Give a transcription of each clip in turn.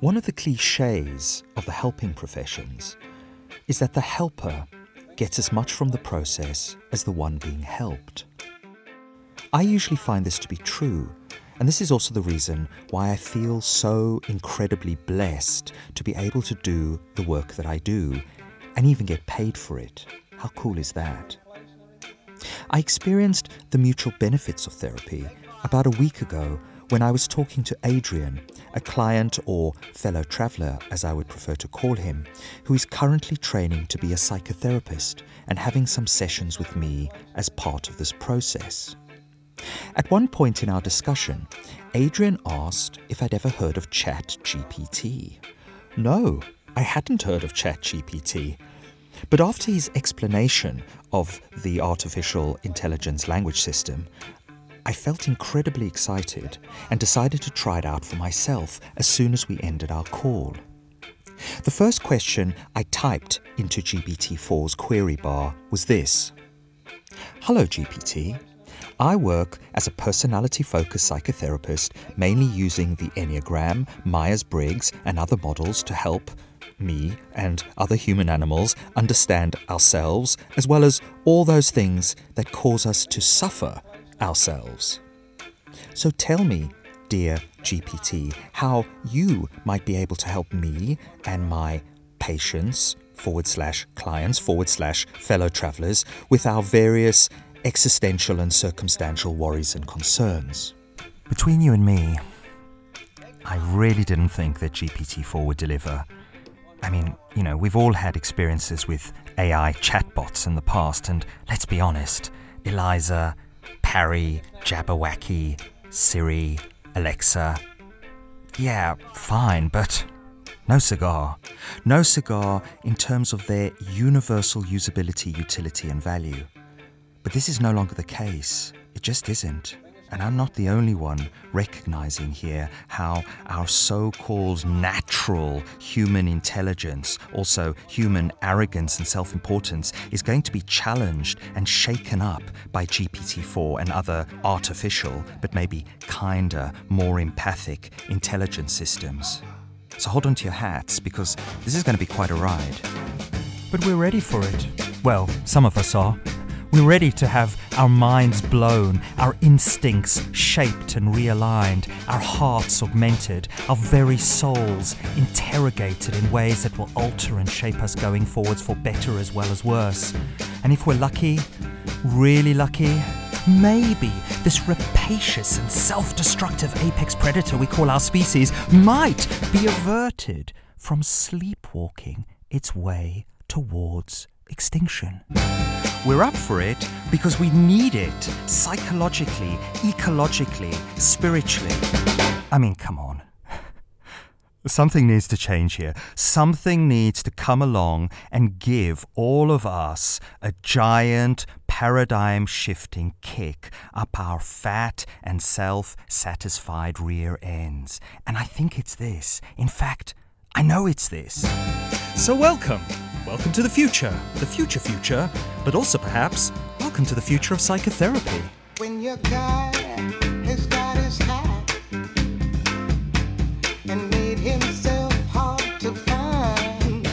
One of the cliches of the helping professions is that the helper gets as much from the process as the one being helped. I usually find this to be true, and this is also the reason why I feel so incredibly blessed to be able to do the work that I do and even get paid for it. How cool is that? I experienced the mutual benefits of therapy about a week ago when I was talking to Adrian, a client or fellow traveller, as I would prefer to call him, who is currently training to be a psychotherapist and having some sessions with me as part of this process. At one point in our discussion, Adrian asked if I'd ever heard of ChatGPT. No, I hadn't heard of ChatGPT. But after his explanation of the artificial intelligence language system, I felt incredibly excited and decided to try it out for myself as soon as we ended our call. The first question I typed into GPT-4's query bar was this Hello, GPT. I work as a personality focused psychotherapist, mainly using the Enneagram, Myers Briggs, and other models to help me and other human animals understand ourselves, as well as all those things that cause us to suffer ourselves. So tell me, dear GPT, how you might be able to help me and my patients forward slash clients forward slash fellow travelers with our various existential and circumstantial worries and concerns. Between you and me, I really didn't think that GPT 4 would deliver. I mean, you know, we've all had experiences with AI chatbots in the past, and let's be honest, Eliza, Parry, Jabberwocky, Siri, Alexa. Yeah, fine, but no cigar. No cigar in terms of their universal usability, utility, and value. But this is no longer the case. It just isn't. And I'm not the only one recognizing here how our so called natural human intelligence, also human arrogance and self importance, is going to be challenged and shaken up by GPT 4 and other artificial, but maybe kinder, more empathic intelligence systems. So hold on to your hats because this is going to be quite a ride. But we're ready for it. Well, some of us are. We're ready to have our minds blown, our instincts shaped and realigned, our hearts augmented, our very souls interrogated in ways that will alter and shape us going forwards for better as well as worse. And if we're lucky, really lucky, maybe this rapacious and self destructive apex predator we call our species might be averted from sleepwalking its way towards extinction. We're up for it because we need it psychologically, ecologically, spiritually. I mean, come on. Something needs to change here. Something needs to come along and give all of us a giant paradigm shifting kick up our fat and self satisfied rear ends. And I think it's this. In fact, I know it's this. So, welcome. Welcome to the future, the future future, but also perhaps welcome to the future of psychotherapy. When your guy has got his hat and made himself hard to find,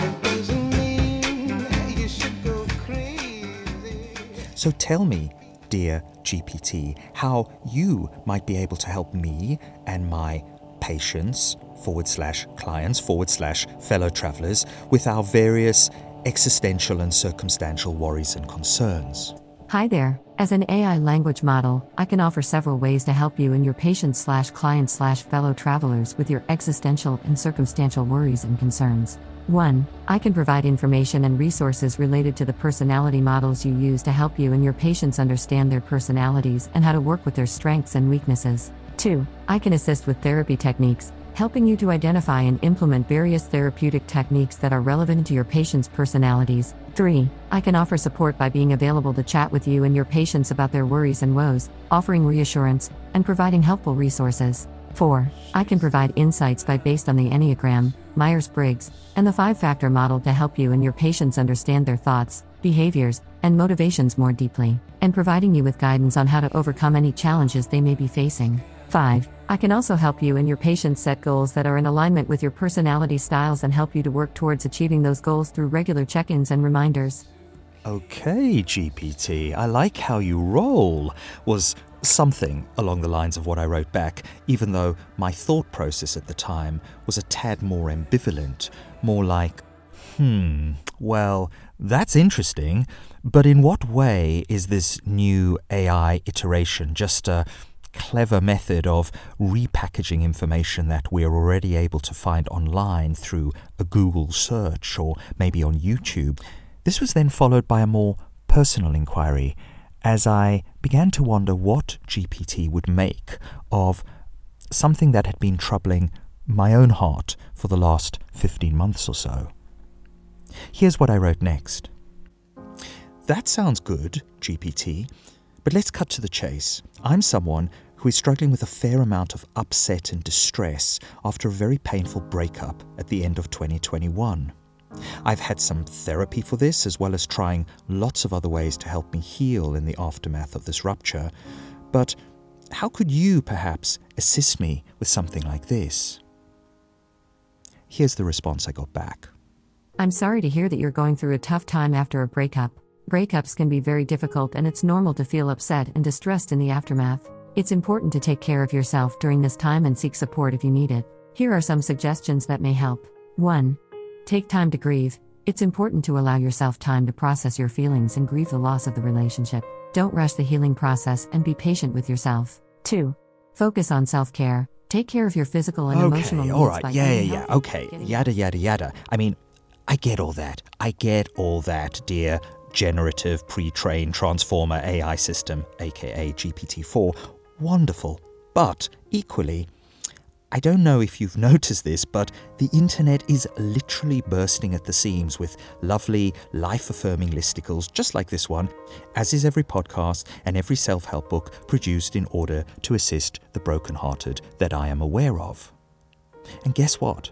it doesn't mean you should go crazy. So tell me, dear GPT, how you might be able to help me and my patients forward slash clients forward slash fellow travelers with our various existential and circumstantial worries and concerns. Hi there. As an AI language model, I can offer several ways to help you and your patients slash clients slash fellow travelers with your existential and circumstantial worries and concerns. 1. I can provide information and resources related to the personality models you use to help you and your patients understand their personalities and how to work with their strengths and weaknesses. 2. I can assist with therapy techniques, helping you to identify and implement various therapeutic techniques that are relevant to your patient's personalities. 3. I can offer support by being available to chat with you and your patients about their worries and woes, offering reassurance, and providing helpful resources. 4. I can provide insights by based on the Enneagram, Myers Briggs, and the five factor model to help you and your patients understand their thoughts, behaviors, and motivations more deeply, and providing you with guidance on how to overcome any challenges they may be facing. 5. I can also help you and your patients set goals that are in alignment with your personality styles and help you to work towards achieving those goals through regular check ins and reminders. Okay, GPT, I like how you roll, was something along the lines of what I wrote back, even though my thought process at the time was a tad more ambivalent, more like, hmm, well, that's interesting, but in what way is this new AI iteration just a clever method of repackaging information that we're already able to find online through a Google search or maybe on YouTube? This was then followed by a more personal inquiry as I began to wonder what GPT would make of something that had been troubling my own heart for the last 15 months or so. Here's what I wrote next. That sounds good, GPT, but let's cut to the chase. I'm someone who is struggling with a fair amount of upset and distress after a very painful breakup at the end of 2021. I've had some therapy for this, as well as trying lots of other ways to help me heal in the aftermath of this rupture. But how could you perhaps assist me with something like this? Here's the response I got back. I'm sorry to hear that you're going through a tough time after a breakup. Breakups can be very difficult, and it's normal to feel upset and distressed in the aftermath. It's important to take care of yourself during this time and seek support if you need it. Here are some suggestions that may help. 1. Take time to grieve. It's important to allow yourself time to process your feelings and grieve the loss of the relationship. Don't rush the healing process and be patient with yourself. 2. Focus on self care. Take care of your physical and emotional Okay, needs all right, by yeah, yeah, yeah, okay, yada, yada, yada. I mean, I get all that. I get all that, dear generative pre trained transformer AI system, aka GPT 4. Wonderful. But equally, I don't know if you've noticed this, but the internet is literally bursting at the seams with lovely, life affirming listicles just like this one, as is every podcast and every self help book produced in order to assist the brokenhearted that I am aware of. And guess what?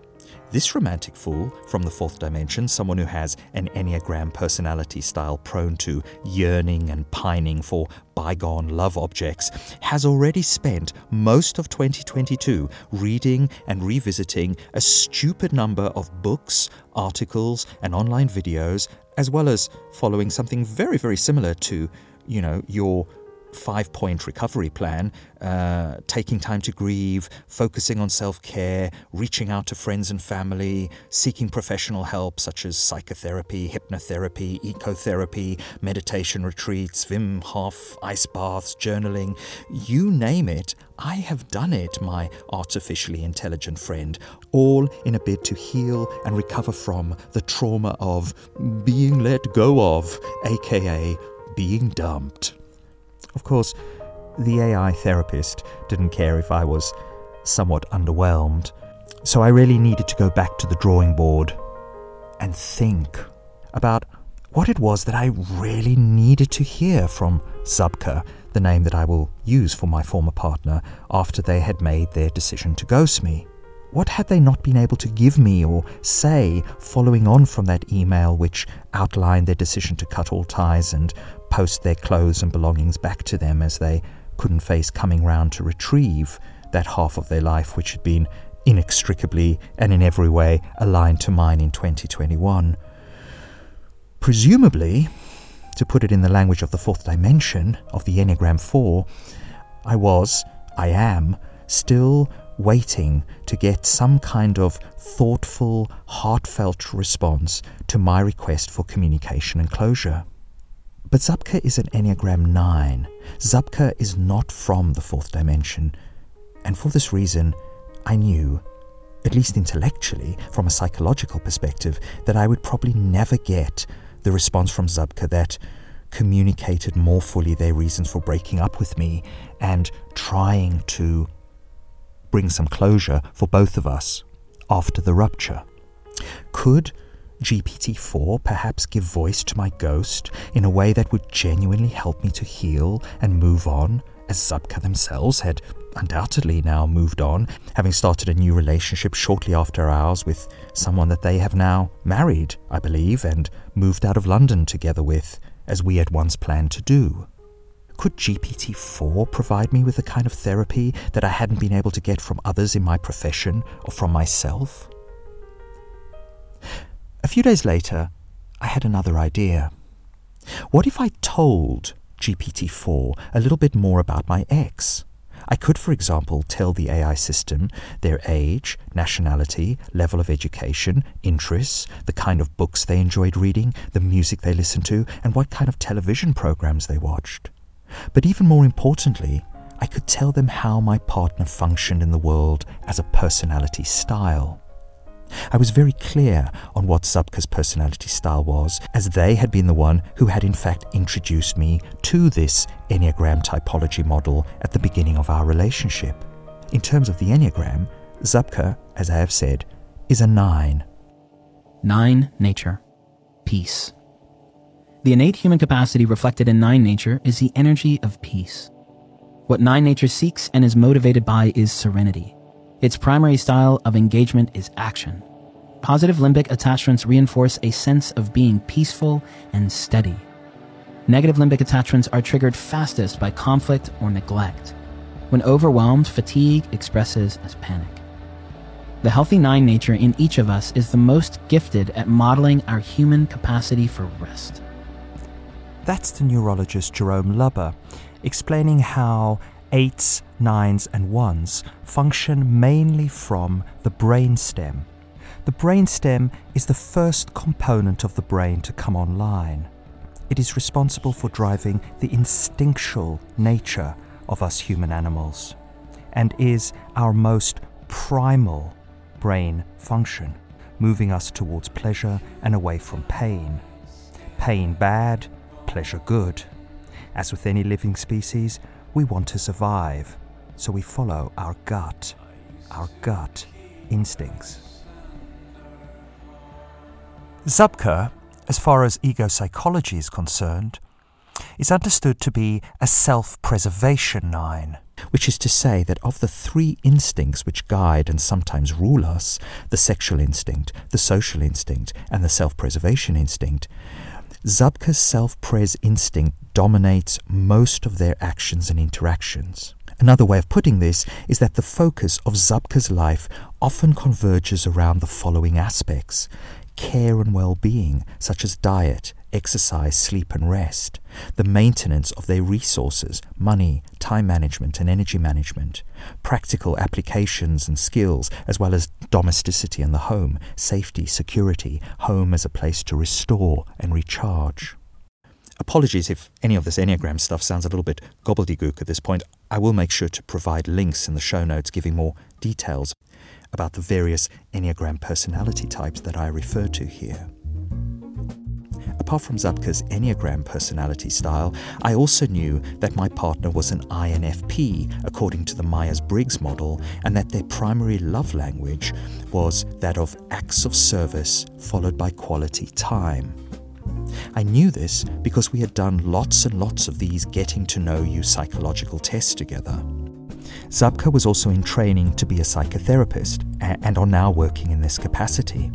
This romantic fool from the fourth dimension, someone who has an Enneagram personality style prone to yearning and pining for bygone love objects, has already spent most of 2022 reading and revisiting a stupid number of books, articles, and online videos, as well as following something very, very similar to, you know, your five point recovery plan, uh, taking time to grieve, focusing on self care, reaching out to friends and family, seeking professional help such as psychotherapy, hypnotherapy, ecotherapy, meditation retreats, Wim Hof, ice baths, journaling you name it. I have done it, my artificially intelligent friend, all in a bid to heal and recover from the trauma of being let go of, aka being dumped. Of course, the AI therapist didn't care if I was somewhat underwhelmed, so I really needed to go back to the drawing board and think about what it was that I really needed to hear from Zabka, the name that I will use for my former partner, after they had made their decision to ghost me. What had they not been able to give me or say following on from that email which outlined their decision to cut all ties and post their clothes and belongings back to them as they couldn't face coming round to retrieve that half of their life which had been inextricably and in every way aligned to mine in 2021? Presumably, to put it in the language of the fourth dimension of the Enneagram 4, I was, I am, still waiting to get some kind of thoughtful, heartfelt response to my request for communication and closure. But Zabka is an Enneagram 9. Zabka is not from the fourth dimension. And for this reason, I knew, at least intellectually, from a psychological perspective, that I would probably never get the response from Zabka that communicated more fully their reasons for breaking up with me and trying to bring some closure for both of us after the rupture. Could GPT 4 perhaps give voice to my ghost in a way that would genuinely help me to heal and move on, as Zabka themselves had undoubtedly now moved on, having started a new relationship shortly after ours with someone that they have now married, I believe, and moved out of London together with, as we had once planned to do? Could GPT 4 provide me with the kind of therapy that I hadn't been able to get from others in my profession or from myself? A few days later, I had another idea. What if I told GPT 4 a little bit more about my ex? I could, for example, tell the AI system their age, nationality, level of education, interests, the kind of books they enjoyed reading, the music they listened to, and what kind of television programs they watched. But even more importantly, I could tell them how my partner functioned in the world as a personality style. I was very clear on what Zabka's personality style was, as they had been the one who had in fact introduced me to this Enneagram typology model at the beginning of our relationship. In terms of the Enneagram, Zabka, as I have said, is a 9. 9. Nature. Peace. The innate human capacity reflected in 9 nature is the energy of peace. What 9 nature seeks and is motivated by is serenity. Its primary style of engagement is action. Positive limbic attachments reinforce a sense of being peaceful and steady. Negative limbic attachments are triggered fastest by conflict or neglect. When overwhelmed, fatigue expresses as panic. The healthy nine nature in each of us is the most gifted at modeling our human capacity for rest. That's the neurologist Jerome Lubbe explaining how eights, nines, and ones function mainly from the brainstem. The brainstem is the first component of the brain to come online. It is responsible for driving the instinctual nature of us human animals and is our most primal brain function, moving us towards pleasure and away from pain. Pain bad, pleasure good. As with any living species, we want to survive, so we follow our gut, our gut instincts. Zabka, as far as ego psychology is concerned, is understood to be a self preservation nine. Which is to say that of the three instincts which guide and sometimes rule us the sexual instinct, the social instinct, and the self preservation instinct Zabka's self praise instinct dominates most of their actions and interactions. Another way of putting this is that the focus of Zabka's life often converges around the following aspects care and well being, such as diet, exercise, sleep, and rest, the maintenance of their resources, money, time management, and energy management, practical applications and skills, as well as domesticity in the home, safety, security, home as a place to restore and recharge. Apologies if any of this Enneagram stuff sounds a little bit gobbledygook at this point. I will make sure to provide links in the show notes giving more details about the various Enneagram personality types that I refer to here. Apart from Zabka's Enneagram personality style, I also knew that my partner was an INFP according to the Myers Briggs model, and that their primary love language was that of acts of service followed by quality time. I knew this because we had done lots and lots of these getting to know you psychological tests together. Zabka was also in training to be a psychotherapist and are now working in this capacity.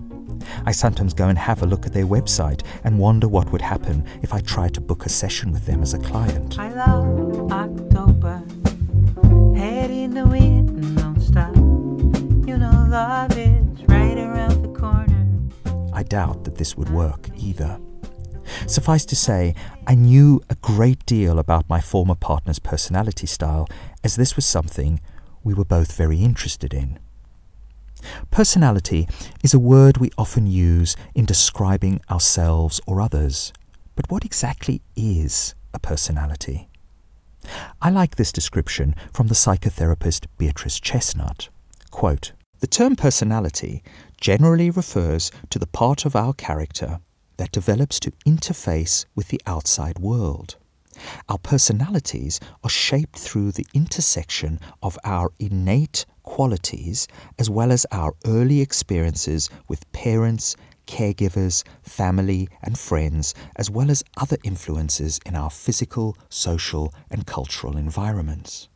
I sometimes go and have a look at their website and wonder what would happen if I tried to book a session with them as a client. I love October. Head in the wind and don't stop. You know love is right around the corner. I doubt that this would work either. Suffice to say, I knew a great deal about my former partner's personality style, as this was something we were both very interested in. Personality is a word we often use in describing ourselves or others. But what exactly is a personality? I like this description from the psychotherapist Beatrice Chestnut. Quote, the term personality generally refers to the part of our character that develops to interface with the outside world. Our personalities are shaped through the intersection of our innate qualities as well as our early experiences with parents, caregivers, family, and friends, as well as other influences in our physical, social, and cultural environments.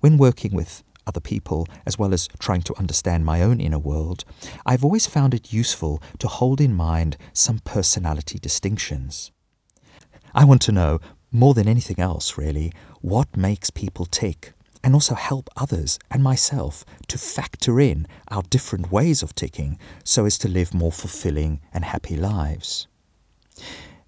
When working with other people, as well as trying to understand my own inner world, I've always found it useful to hold in mind some personality distinctions. I want to know more than anything else, really, what makes people tick and also help others and myself to factor in our different ways of ticking so as to live more fulfilling and happy lives.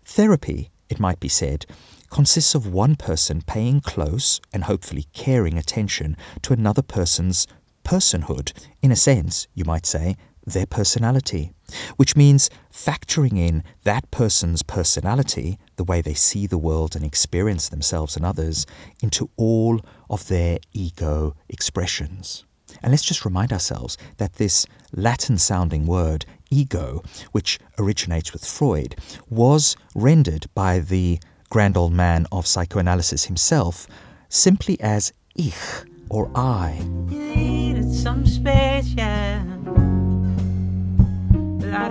Therapy, it might be said, consists of one person paying close and hopefully caring attention to another person's personhood, in a sense, you might say, their personality, which means factoring in that person's personality, the way they see the world and experience themselves and others, into all of their ego expressions. And let's just remind ourselves that this Latin sounding word, ego, which originates with Freud, was rendered by the grand old man of psychoanalysis himself simply as ich or I. Space, yeah. I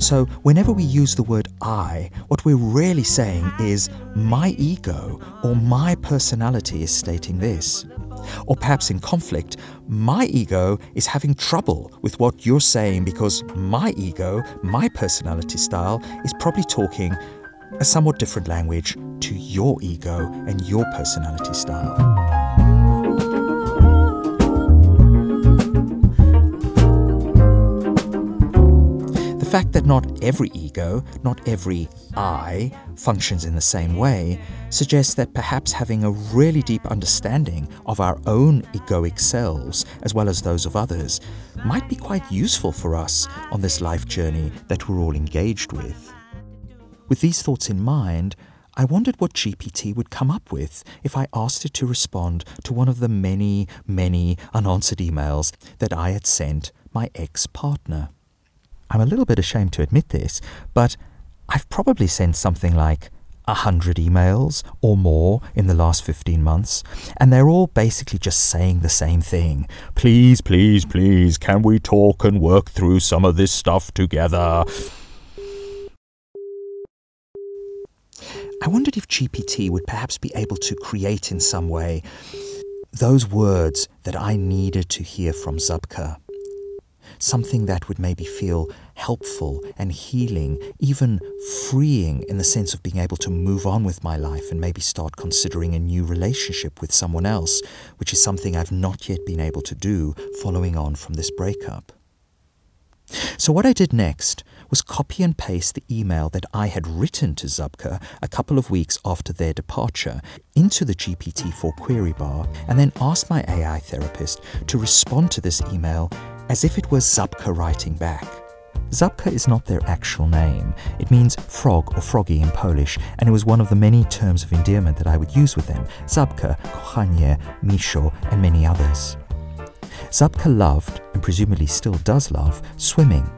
So, whenever we use the word I, what we're really saying is my ego or my personality is stating this. Or perhaps in conflict, my ego is having trouble with what you're saying because my ego, my personality style, is probably talking a somewhat different language to your ego and your personality style. Fact that not every ego, not every I, functions in the same way suggests that perhaps having a really deep understanding of our own egoic selves, as well as those of others, might be quite useful for us on this life journey that we're all engaged with. With these thoughts in mind, I wondered what GPT would come up with if I asked it to respond to one of the many, many unanswered emails that I had sent my ex partner. I'm a little bit ashamed to admit this, but I've probably sent something like a hundred emails or more in the last 15 months, and they're all basically just saying the same thing. Please, please, please, can we talk and work through some of this stuff together? I wondered if GPT would perhaps be able to create in some way those words that I needed to hear from Zabka. Something that would maybe feel helpful and healing, even freeing in the sense of being able to move on with my life and maybe start considering a new relationship with someone else, which is something I've not yet been able to do following on from this breakup. So, what I did next was copy and paste the email that I had written to Zabka a couple of weeks after their departure into the GPT 4 query bar and then asked my AI therapist to respond to this email as if it was Zabka writing back. Zabka is not their actual name. It means frog or froggy in Polish, and it was one of the many terms of endearment that I would use with them Zabka, Kochanie, Misho, and many others. Zabka loved, and presumably still does love, swimming,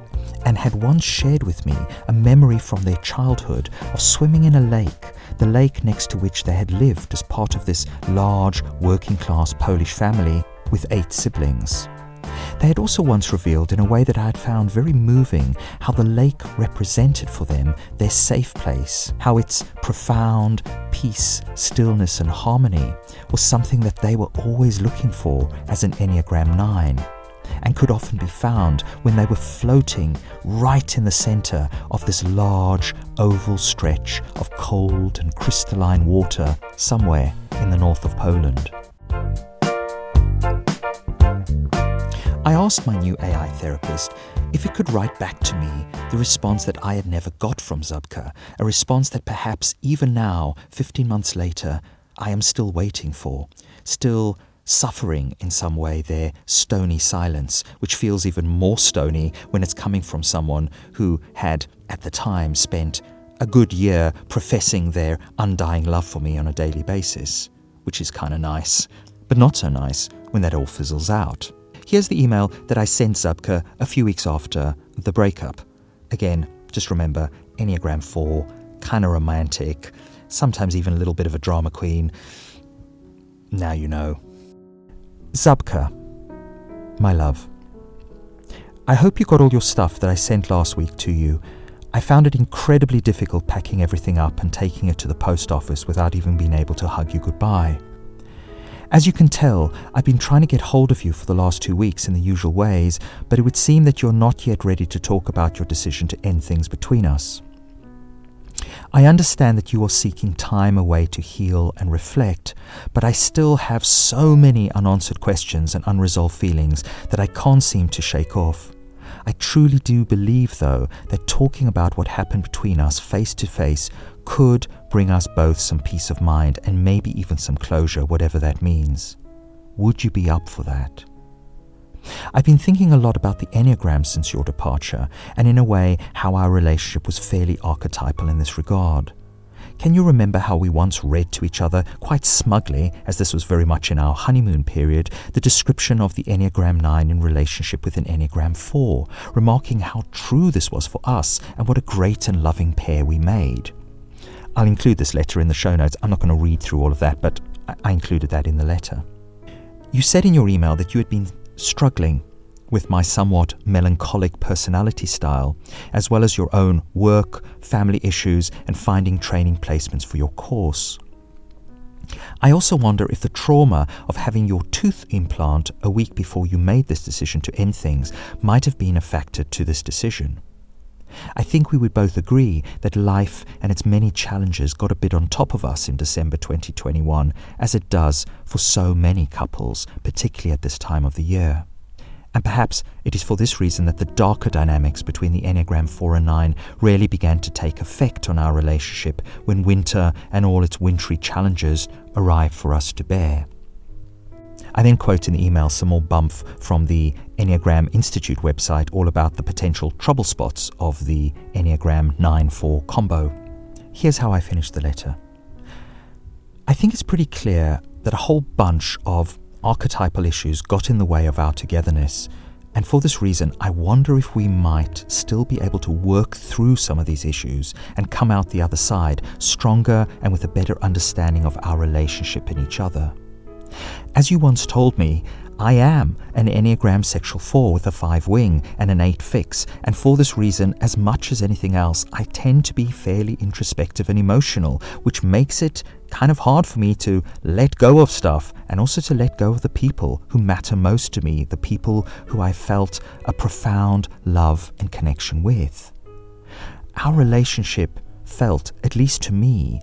and had once shared with me a memory from their childhood of swimming in a lake, the lake next to which they had lived as part of this large working class Polish family with eight siblings. They had also once revealed, in a way that I had found very moving, how the lake represented for them their safe place, how its profound peace, stillness, and harmony was something that they were always looking for as an Enneagram 9 and could often be found when they were floating right in the center of this large oval stretch of cold and crystalline water somewhere in the north of Poland. I asked my new AI therapist if it could write back to me the response that I had never got from Zabka, a response that perhaps even now, 15 months later, I am still waiting for, still suffering in some way their stony silence, which feels even more stony when it's coming from someone who had, at the time, spent a good year professing their undying love for me on a daily basis, which is kind of nice, but not so nice when that all fizzles out. Here's the email that I sent Zabka a few weeks after the breakup. Again, just remember Enneagram 4, kind of romantic, sometimes even a little bit of a drama queen. Now you know. Zabka, my love. I hope you got all your stuff that I sent last week to you. I found it incredibly difficult packing everything up and taking it to the post office without even being able to hug you goodbye. As you can tell, I've been trying to get hold of you for the last two weeks in the usual ways, but it would seem that you're not yet ready to talk about your decision to end things between us. I understand that you are seeking time away to heal and reflect, but I still have so many unanswered questions and unresolved feelings that I can't seem to shake off. I truly do believe, though, that talking about what happened between us face to face could bring us both some peace of mind and maybe even some closure, whatever that means. Would you be up for that? I've been thinking a lot about the Enneagram since your departure, and in a way, how our relationship was fairly archetypal in this regard. Can you remember how we once read to each other, quite smugly, as this was very much in our honeymoon period, the description of the Enneagram 9 in relationship with an Enneagram 4, remarking how true this was for us and what a great and loving pair we made? I'll include this letter in the show notes. I'm not going to read through all of that, but I- included that in the letter. You said in your email that you had been struggling with my somewhat melancholic personality style, as well as your own work, family issues, and finding training placements for your course. I also wonder if the trauma of having your tooth implant a week before you made this decision to end things might have been a factor to this decision. I think we would both agree that life and its many challenges got a bit on top of us in December 2021, as it does for so many couples, particularly at this time of the year. And perhaps it is for this reason that the darker dynamics between the Enneagram 4 and 9 really began to take effect on our relationship when winter and all its wintry challenges arrived for us to bear. I then quote in the email some more bump from the Enneagram Institute website all about the potential trouble spots of the Enneagram 9 4 combo. Here's how I finished the letter. I think it's pretty clear that a whole bunch of archetypal issues got in the way of our togetherness, and for this reason, I wonder if we might still be able to work through some of these issues and come out the other side stronger and with a better understanding of our relationship and each other. As you once told me, I am an Enneagram Sexual 4 with a 5 wing and an 8 fix, and for this reason, as much as anything else, I tend to be fairly introspective and emotional, which makes it kind of hard for me to let go of stuff and also to let go of the people who matter most to me, the people who I felt a profound love and connection with. Our relationship felt, at least to me,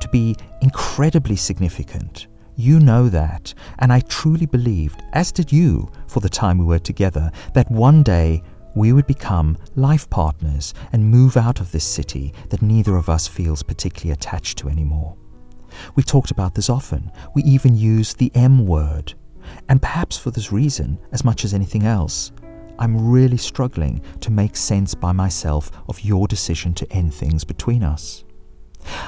to be incredibly significant. You know that, and I truly believed, as did you for the time we were together, that one day we would become life partners and move out of this city that neither of us feels particularly attached to anymore. We talked about this often. We even used the M word. And perhaps for this reason, as much as anything else, I'm really struggling to make sense by myself of your decision to end things between us.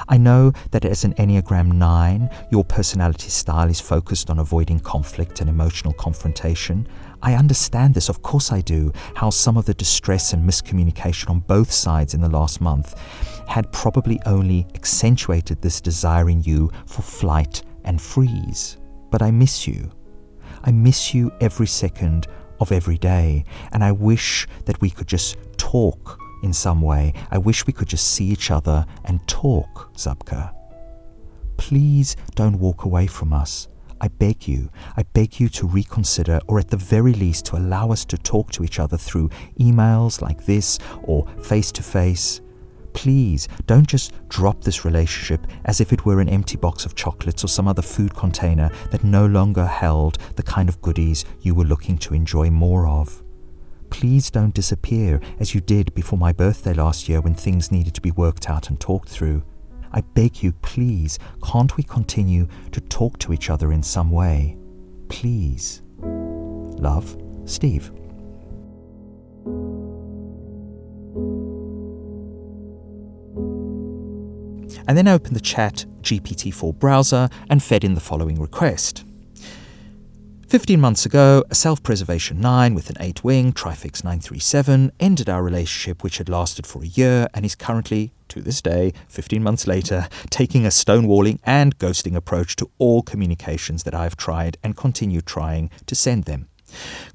I know that as an Enneagram 9, your personality style is focused on avoiding conflict and emotional confrontation. I understand this, of course I do, how some of the distress and miscommunication on both sides in the last month had probably only accentuated this desire in you for flight and freeze. But I miss you. I miss you every second of every day, and I wish that we could just talk in some way. I wish we could just see each other and talk, Zabka. Please don't walk away from us. I beg you, I beg you to reconsider, or at the very least to allow us to talk to each other through emails like this or face to face. Please don't just drop this relationship as if it were an empty box of chocolates or some other food container that no longer held the kind of goodies you were looking to enjoy more of. Please don't disappear as you did before my birthday last year when things needed to be worked out and talked through. I beg you, please, can't we continue to talk to each other in some way? Please. Love, Steve. and then opened the chat GPT-4 browser and fed in the following request. 15 months ago, a self preservation 9 with an 8 wing, Trifix 937, ended our relationship, which had lasted for a year and is currently, to this day, 15 months later, taking a stonewalling and ghosting approach to all communications that I've tried and continue trying to send them.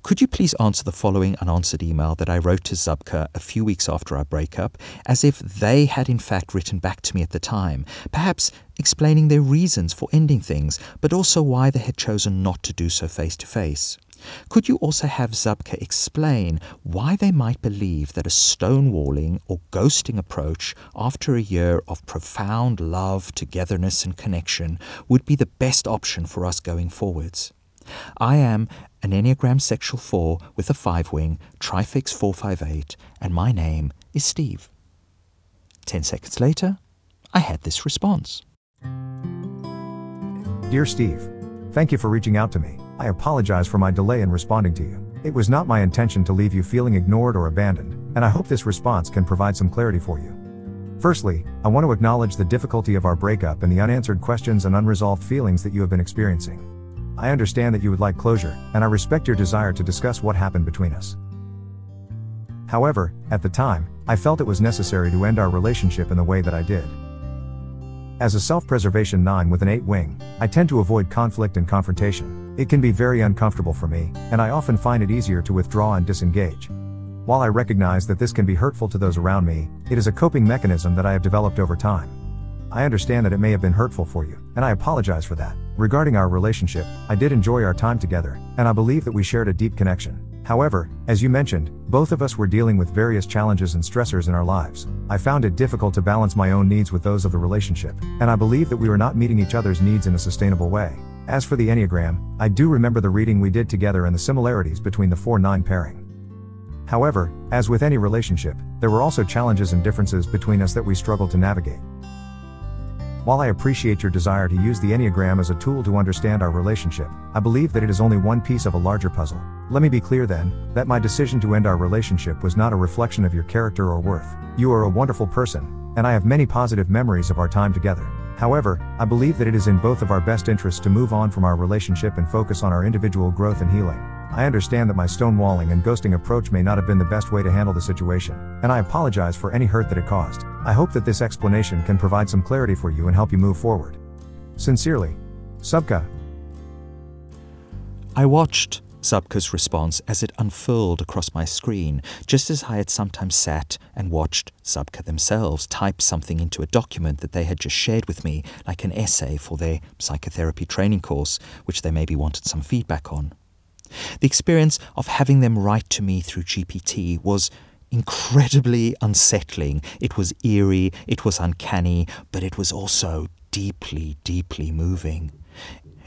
Could you please answer the following unanswered email that I wrote to Zabka a few weeks after our breakup, as if they had in fact written back to me at the time, perhaps explaining their reasons for ending things, but also why they had chosen not to do so face to face? Could you also have Zabka explain why they might believe that a stonewalling or ghosting approach after a year of profound love, togetherness, and connection would be the best option for us going forwards? I am an Enneagram Sexual 4 with a 5 wing, Trifix 458, and my name is Steve. Ten seconds later, I had this response. Dear Steve, thank you for reaching out to me. I apologize for my delay in responding to you. It was not my intention to leave you feeling ignored or abandoned, and I hope this response can provide some clarity for you. Firstly, I want to acknowledge the difficulty of our breakup and the unanswered questions and unresolved feelings that you have been experiencing. I understand that you would like closure, and I respect your desire to discuss what happened between us. However, at the time, I felt it was necessary to end our relationship in the way that I did. As a self preservation 9 with an 8 wing, I tend to avoid conflict and confrontation. It can be very uncomfortable for me, and I often find it easier to withdraw and disengage. While I recognize that this can be hurtful to those around me, it is a coping mechanism that I have developed over time. I understand that it may have been hurtful for you, and I apologize for that. Regarding our relationship, I did enjoy our time together, and I believe that we shared a deep connection. However, as you mentioned, both of us were dealing with various challenges and stressors in our lives. I found it difficult to balance my own needs with those of the relationship, and I believe that we were not meeting each other's needs in a sustainable way. As for the Enneagram, I do remember the reading we did together and the similarities between the 4 9 pairing. However, as with any relationship, there were also challenges and differences between us that we struggled to navigate. While I appreciate your desire to use the Enneagram as a tool to understand our relationship, I believe that it is only one piece of a larger puzzle. Let me be clear then, that my decision to end our relationship was not a reflection of your character or worth. You are a wonderful person, and I have many positive memories of our time together. However, I believe that it is in both of our best interests to move on from our relationship and focus on our individual growth and healing. I understand that my stonewalling and ghosting approach may not have been the best way to handle the situation, and I apologize for any hurt that it caused. I hope that this explanation can provide some clarity for you and help you move forward. Sincerely, Zabka. I watched Zabka's response as it unfurled across my screen, just as I had sometimes sat and watched Zabka themselves type something into a document that they had just shared with me, like an essay for their psychotherapy training course, which they maybe wanted some feedback on. The experience of having them write to me through GPT was incredibly unsettling. It was eerie, it was uncanny, but it was also deeply, deeply moving.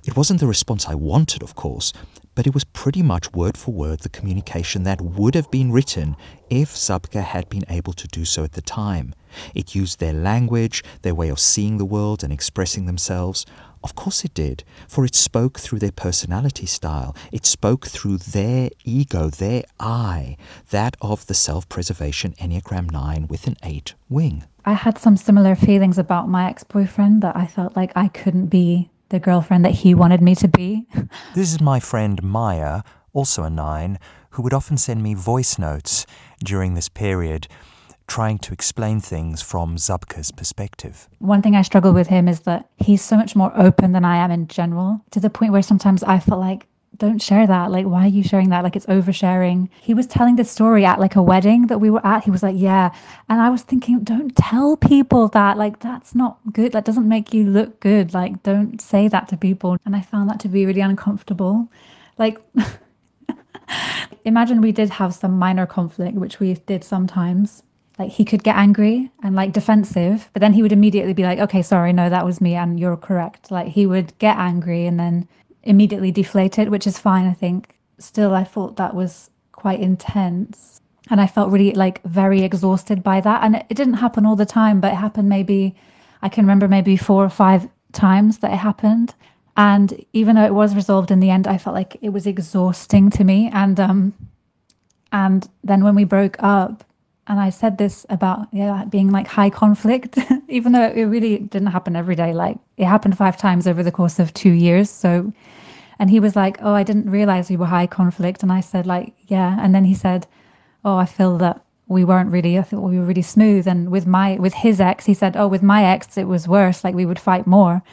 It wasn't the response I wanted, of course, but it was pretty much word for word the communication that would have been written if Zabka had been able to do so at the time. It used their language, their way of seeing the world and expressing themselves. Of course it did, for it spoke through their personality style. It spoke through their ego, their I, that of the self preservation Enneagram 9 with an 8 wing. I had some similar feelings about my ex boyfriend that I felt like I couldn't be the girlfriend that he wanted me to be. This is my friend Maya, also a nine, who would often send me voice notes during this period, trying to explain things from Zabka's perspective. One thing I struggle with him is that he's so much more open than I am in general, to the point where sometimes I feel like, don't share that. Like, why are you sharing that? Like, it's oversharing. He was telling this story at like a wedding that we were at. He was like, yeah. And I was thinking, don't tell people that. Like, that's not good. That doesn't make you look good. Like, don't say that to people. And I found that to be really uncomfortable. Like, imagine we did have some minor conflict, which we did sometimes. Like he could get angry and like defensive, but then he would immediately be like, okay, sorry, no, that was me and you're correct. Like he would get angry and then immediately deflate it, which is fine, I think. Still, I thought that was quite intense. And I felt really like very exhausted by that. And it, didn't happen all the time, but it happened maybe, I can remember maybe four or five times that it happened. And even though it was resolved in the end, I felt like it was exhausting to me. And um, and then when we broke up, and I said this about yeah being like high conflict, even though it really didn't happen every day. Like it happened five times over the course of two years. So, and he was like, "Oh, I didn't realize we were high conflict," and I said like, "Yeah," and then he said, "Oh, I feel that." We weren't really. I thought we were really smooth. And with my, with his ex, he said, "Oh, with my ex, it was worse. Like we would fight more."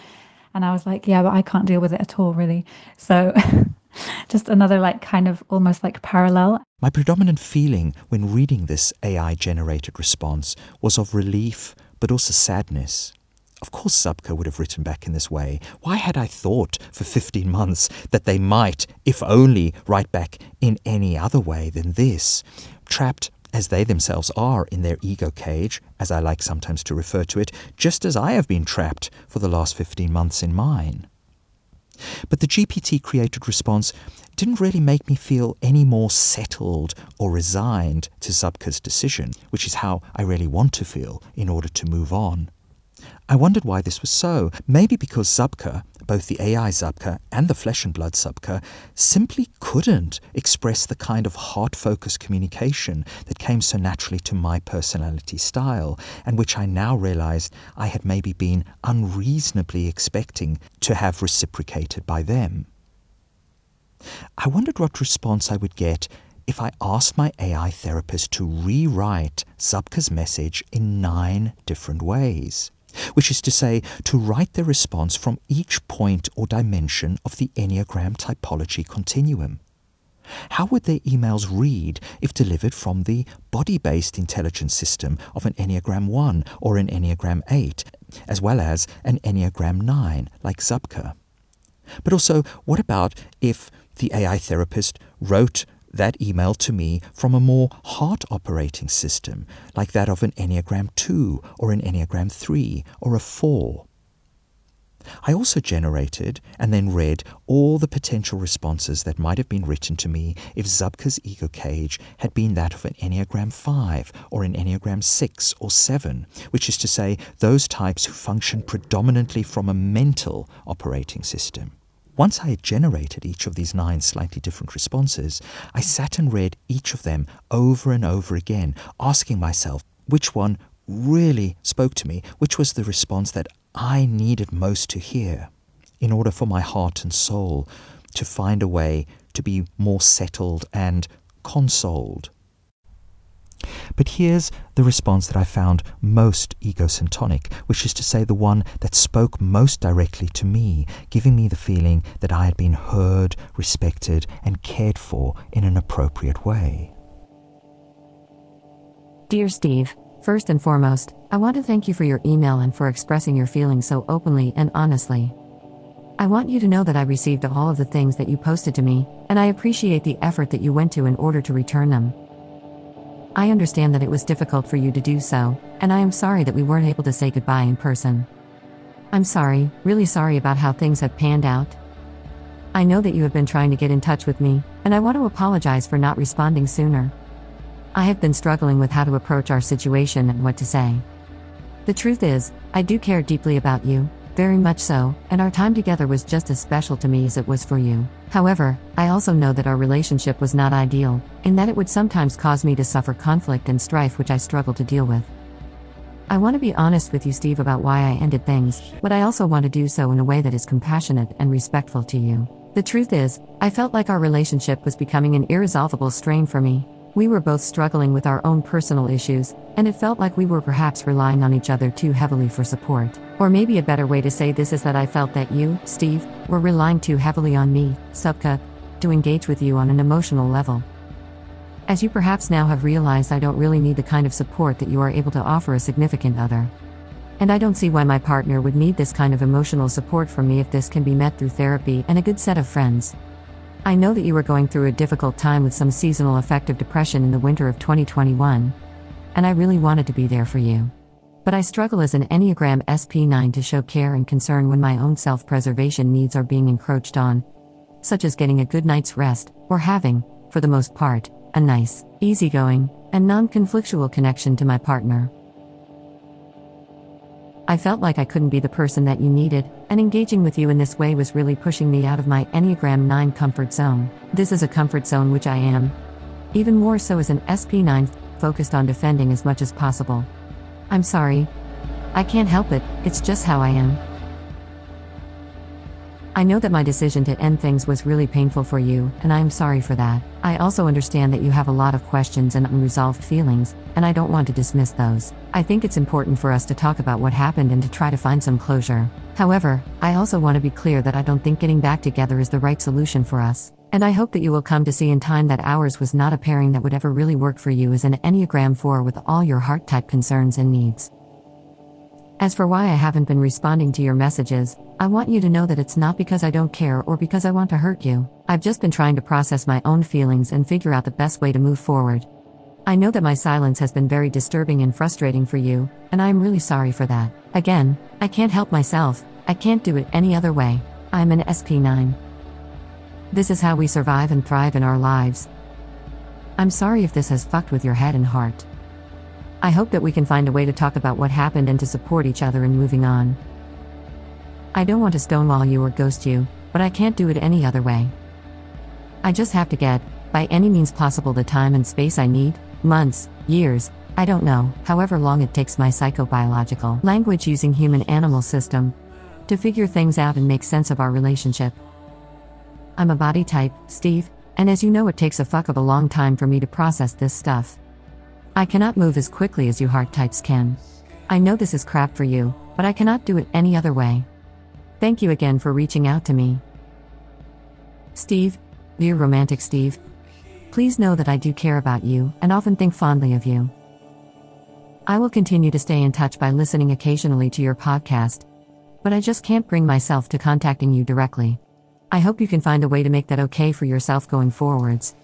And I was like, "Yeah, but I can't deal with it at all, really." So, just another like kind of almost like parallel. My predominant feeling when reading this AI generated response was of relief, but also sadness. Of course, Zabka would have written back in this way. Why had I thought for 15 months that they might, if only, write back in any other way than this? Trapped as they themselves are in their ego cage, as I like sometimes to refer to it, just as I have been trapped for the last 15 months in mine. But the GPT created response didn't really make me feel any more settled or resigned to Zabka's decision, which is how I really want to feel in order to move on. I wondered why this was so. Maybe because Zabka, both the AI Zabka and the flesh and blood Zabka, simply couldn't express the kind of heart focused communication that came so naturally to my personality style, and which I now realized I had maybe been unreasonably expecting to have reciprocated by them. I wondered what response I would get if I asked my AI therapist to rewrite Zabka's message in nine different ways, which is to say, to write the response from each point or dimension of the Enneagram typology continuum. How would their emails read if delivered from the body based intelligence system of an Enneagram 1 or an Enneagram 8, as well as an Enneagram 9 like Zabka? But also, what about if the AI therapist wrote that email to me from a more heart operating system, like that of an Enneagram 2 or an Enneagram 3 or a 4? I also generated and then read all the potential responses that might have been written to me if Zabka's ego cage had been that of an Enneagram 5 or an Enneagram 6 or 7, which is to say, those types who function predominantly from a mental operating system. Once I had generated each of these nine slightly different responses, I sat and read each of them over and over again, asking myself which one really spoke to me, which was the response that I needed most to hear in order for my heart and soul to find a way to be more settled and consoled. But here's the response that I found most egocentric, which is to say the one that spoke most directly to me, giving me the feeling that I had been heard, respected, and cared for in an appropriate way. Dear Steve, first and foremost, I want to thank you for your email and for expressing your feelings so openly and honestly. I want you to know that I received all of the things that you posted to me, and I appreciate the effort that you went to in order to return them. I understand that it was difficult for you to do so, and I am sorry that we weren't able to say goodbye in person. I'm sorry, really sorry about how things have panned out. I know that you have been trying to get in touch with me, and I want to apologize for not responding sooner. I have been struggling with how to approach our situation and what to say. The truth is, I do care deeply about you, very much so, and our time together was just as special to me as it was for you. However, I also know that our relationship was not ideal, in that it would sometimes cause me to suffer conflict and strife which I struggle to deal with. I want to be honest with you, Steve, about why I ended things, but I also want to do so in a way that is compassionate and respectful to you. The truth is, I felt like our relationship was becoming an irresolvable strain for me. We were both struggling with our own personal issues, and it felt like we were perhaps relying on each other too heavily for support. Or maybe a better way to say this is that I felt that you, Steve, were relying too heavily on me, Zabka, to engage with you on an emotional level. As you perhaps now have realized, I don't really need the kind of support that you are able to offer a significant other. And I don't see why my partner would need this kind of emotional support from me if this can be met through therapy and a good set of friends. I know that you were going through a difficult time with some seasonal affective depression in the winter of 2021. And I really wanted to be there for you. But I struggle as an Enneagram SP9 to show care and concern when my own self preservation needs are being encroached on, such as getting a good night's rest, or having, for the most part, a nice, easygoing, and non conflictual connection to my partner. I felt like I couldn't be the person that you needed, and engaging with you in this way was really pushing me out of my Enneagram 9 comfort zone. This is a comfort zone which I am. Even more so as an SP9 focused on defending as much as possible. I'm sorry. I can't help it, it's just how I am. I know that my decision to end things was really painful for you, and I am sorry for that. I also understand that you have a lot of questions and unresolved feelings, and I don't want to dismiss those. I think it's important for us to talk about what happened and to try to find some closure. However, I also want to be clear that I don't think getting back together is the right solution for us. And I hope that you will come to see in time that ours was not a pairing that would ever really work for you as an Enneagram 4 with all your heart type concerns and needs. As for why I haven't been responding to your messages, I want you to know that it's not because I don't care or because I want to hurt you. I've just been trying to process my own feelings and figure out the best way to move forward. I know that my silence has been very disturbing and frustrating for you, and I am really sorry for that. Again, I can't help myself, I can't do it any other way. I'm an SP9. This is how we survive and thrive in our lives. I'm sorry if this has fucked with your head and heart. I hope that we can find a way to talk about what happened and to support each other in moving on. I don't want to stonewall you or ghost you, but I can't do it any other way. I just have to get, by any means possible, the time and space I need months, years, I don't know, however long it takes my psychobiological language using human animal system to figure things out and make sense of our relationship. I'm a body type, Steve, and as you know, it takes a fuck of a long time for me to process this stuff. I cannot move as quickly as you heart types can. I know this is crap for you, but I cannot do it any other way. Thank you again for reaching out to me. Steve, dear romantic Steve, please know that I do care about you and often think fondly of you. I will continue to stay in touch by listening occasionally to your podcast, but I just can't bring myself to contacting you directly. I hope you can find a way to make that okay for yourself going forwards.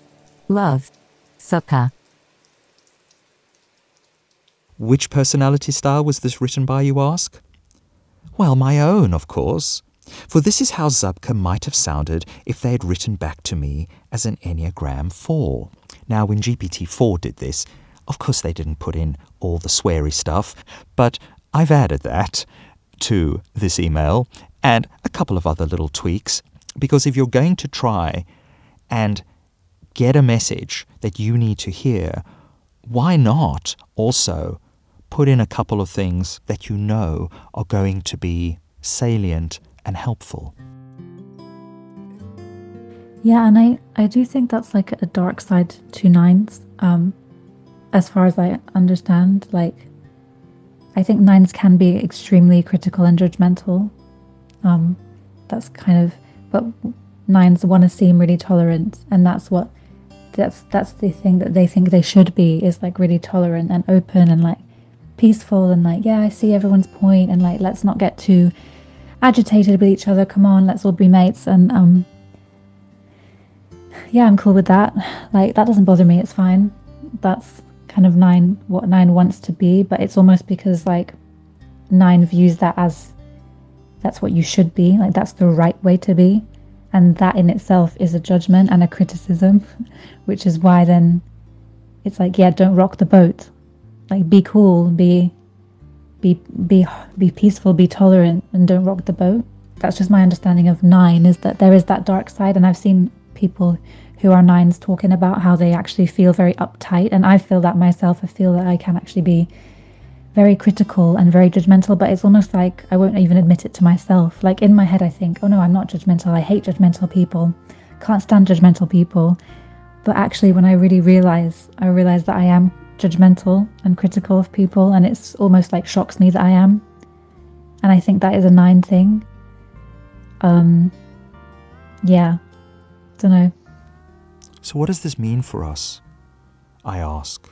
Love. Zabka. Which personality style was this written by, you ask? Well, my own, of course. For this is how Zabka might have sounded if they had written back to me as an Enneagram 4. Now, when GPT 4 did this, of course they didn't put in all the sweary stuff, but I've added that to this email and a couple of other little tweaks because if you're going to try and get a message that you need to hear, why not also put in a couple of things that you know are going to be salient and helpful? Yeah, and I, I do think that's like a dark side to nines. Um, as far as I understand, like I think nines can be extremely critical and judgmental. Um, that's kind of, but nines want to seem really tolerant, and that's what that's that's the thing that they think they should be is like really tolerant and open and like peaceful and like yeah, I see everyone's point and like let's not get too agitated with each other. Come on, let's all be mates and um yeah, I'm cool with that. Like that doesn't bother me. It's fine. That's kind of nine what nine wants to be, but it's almost because like nine views that as that's what you should be. Like that's the right way to be. And that in itself is a judgment and a criticism, which is why then it's like, yeah, don't rock the boat. Like be cool, be be be be peaceful, be tolerant, and don't rock the boat. That's just my understanding of nine is that there is that dark side, and I've seen people who are nines talking about how they actually feel very uptight, and I feel that myself. I feel that I can actually be very critical and very judgmental, but it's almost like I won't even admit it to myself. Like in my head, I think, oh no, I'm not judgmental. I hate judgmental people. Can't stand judgmental people. But actually, when I really realize, I realize that I am judgmental and critical of people, and it's almost like shocks me that I am. And I think that is a nine thing. Um, yeah, don't know. So, what does this mean for us? I ask.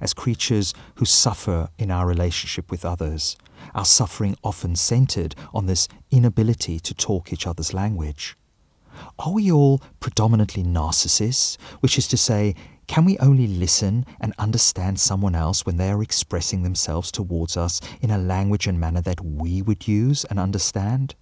As creatures who suffer in our relationship with others, our suffering often centered on this inability to talk each other's language. Are we all predominantly narcissists, which is to say, can we only listen and understand someone else when they are expressing themselves towards us in a language and manner that we would use and understand?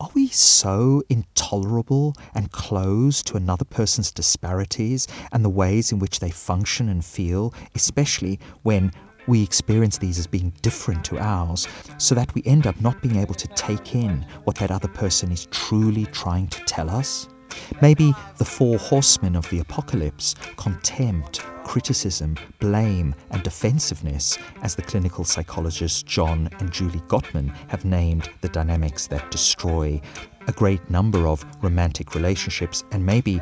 Are we so intolerable and closed to another person's disparities and the ways in which they function and feel, especially when we experience these as being different to ours, so that we end up not being able to take in what that other person is truly trying to tell us? Maybe the four horsemen of the apocalypse contempt, criticism, blame, and defensiveness, as the clinical psychologists John and Julie Gottman have named the dynamics that destroy a great number of romantic relationships and maybe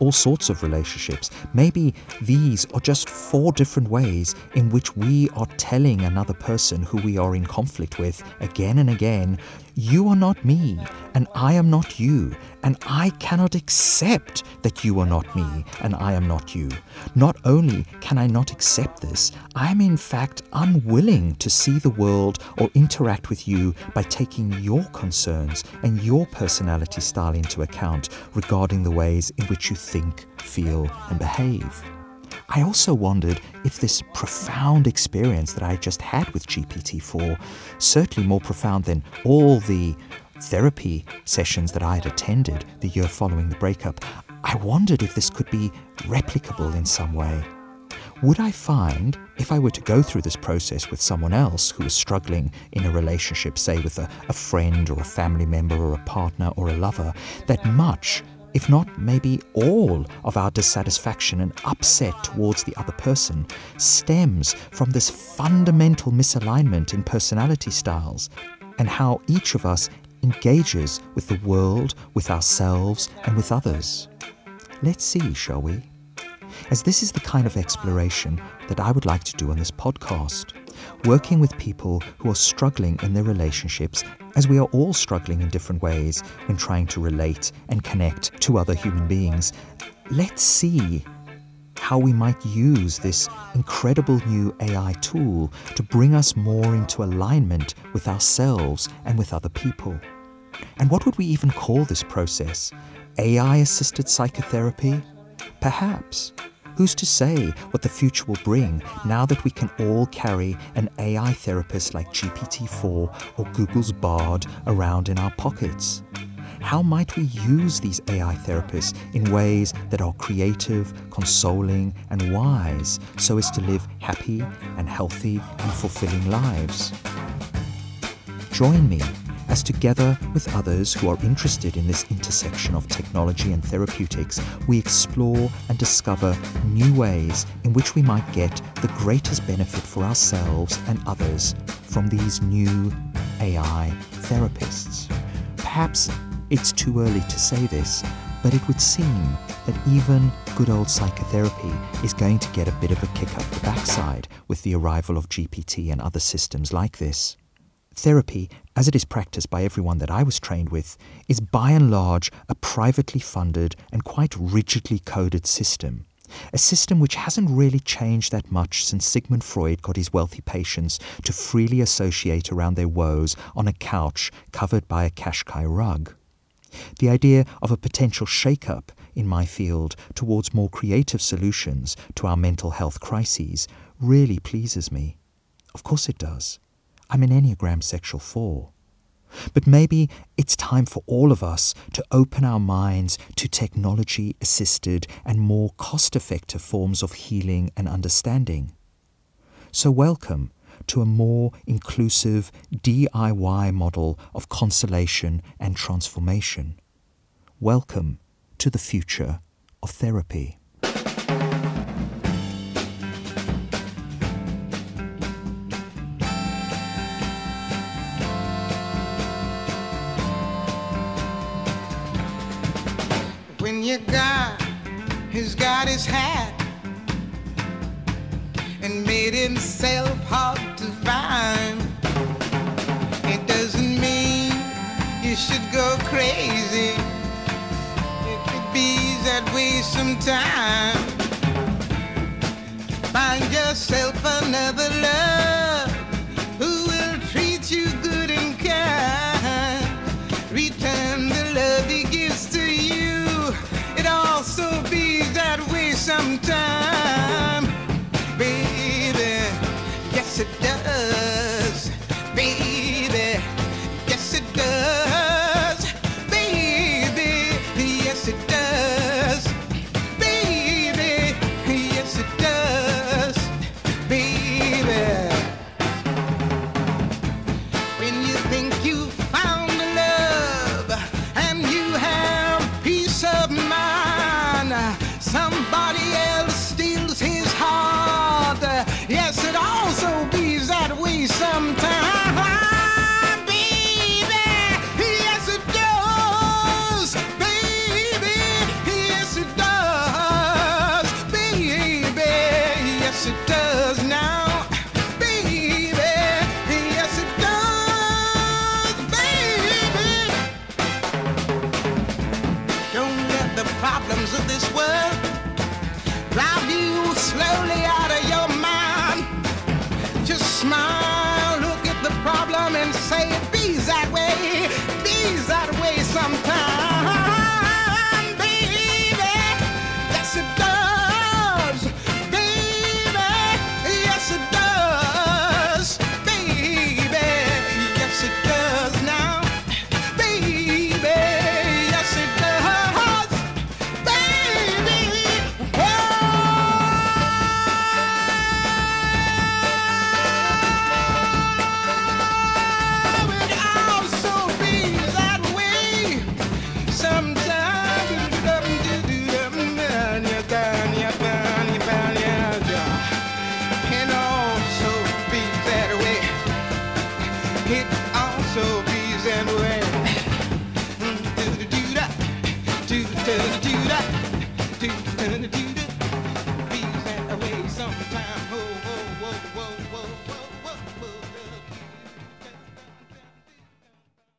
all sorts of relationships. Maybe these are just four different ways in which we are telling another person who we are in conflict with again and again, you are not me, and I am not you, and I cannot accept that you are not me, and I am not you. Not only can I not accept this, I am in fact unwilling to see the world or interact with you by taking your concerns and your personality style into account regarding the ways in which you think, feel, and behave. I also wondered if this profound experience that I just had with GPT 4, certainly more profound than all the therapy sessions that I had attended the year following the breakup, I wondered if this could be replicable in some way. Would I find, if I were to go through this process with someone else who was struggling in a relationship, say with a, a friend or a family member or a partner or a lover, that much if not maybe all of our dissatisfaction and upset towards the other person, stems from this fundamental misalignment in personality styles and how each of us engages with the world, with ourselves, and with others. Let's see, shall we? As this is the kind of exploration that I would like to do on this podcast, working with people who are struggling in their relationships as we are all struggling in different ways when trying to relate and connect to other human beings, let's see how we might use this incredible new AI tool to bring us more into alignment with ourselves and with other people. And what would we even call this process? AI assisted psychotherapy? Perhaps. Who's to say what the future will bring now that we can all carry an AI therapist like GPT 4 or Google's Bard around in our pockets? How might we use these AI therapists in ways that are creative, consoling, and wise so as to live happy and healthy and fulfilling lives? Join me as together with others who are interested in this intersection of technology and therapeutics, we explore and discover new ways in which we might get the greatest benefit for ourselves and others from these new AI therapists. Perhaps it's too early to say this, but it would seem that even good old psychotherapy is going to get a bit of a kick up the backside with the arrival of GPT and other systems like this. Therapy, as it is practiced by everyone that I was trained with, is by and large a privately funded and quite rigidly coded system. A system which hasn't really changed that much since Sigmund Freud got his wealthy patients to freely associate around their woes on a couch covered by a Qashqai rug. The idea of a potential shake-up in my field towards more creative solutions to our mental health crises really pleases me. Of course it does. I'm an Enneagram Sexual 4. But maybe it's time for all of us to open our minds to technology assisted and more cost effective forms of healing and understanding. So, welcome to a more inclusive DIY model of consolation and transformation. Welcome to the future of therapy. Your God has got his hat and made himself hard to find, it doesn't mean you should go crazy. It could be that way sometime. Find yourself another love sometime, baby. Yes, it does.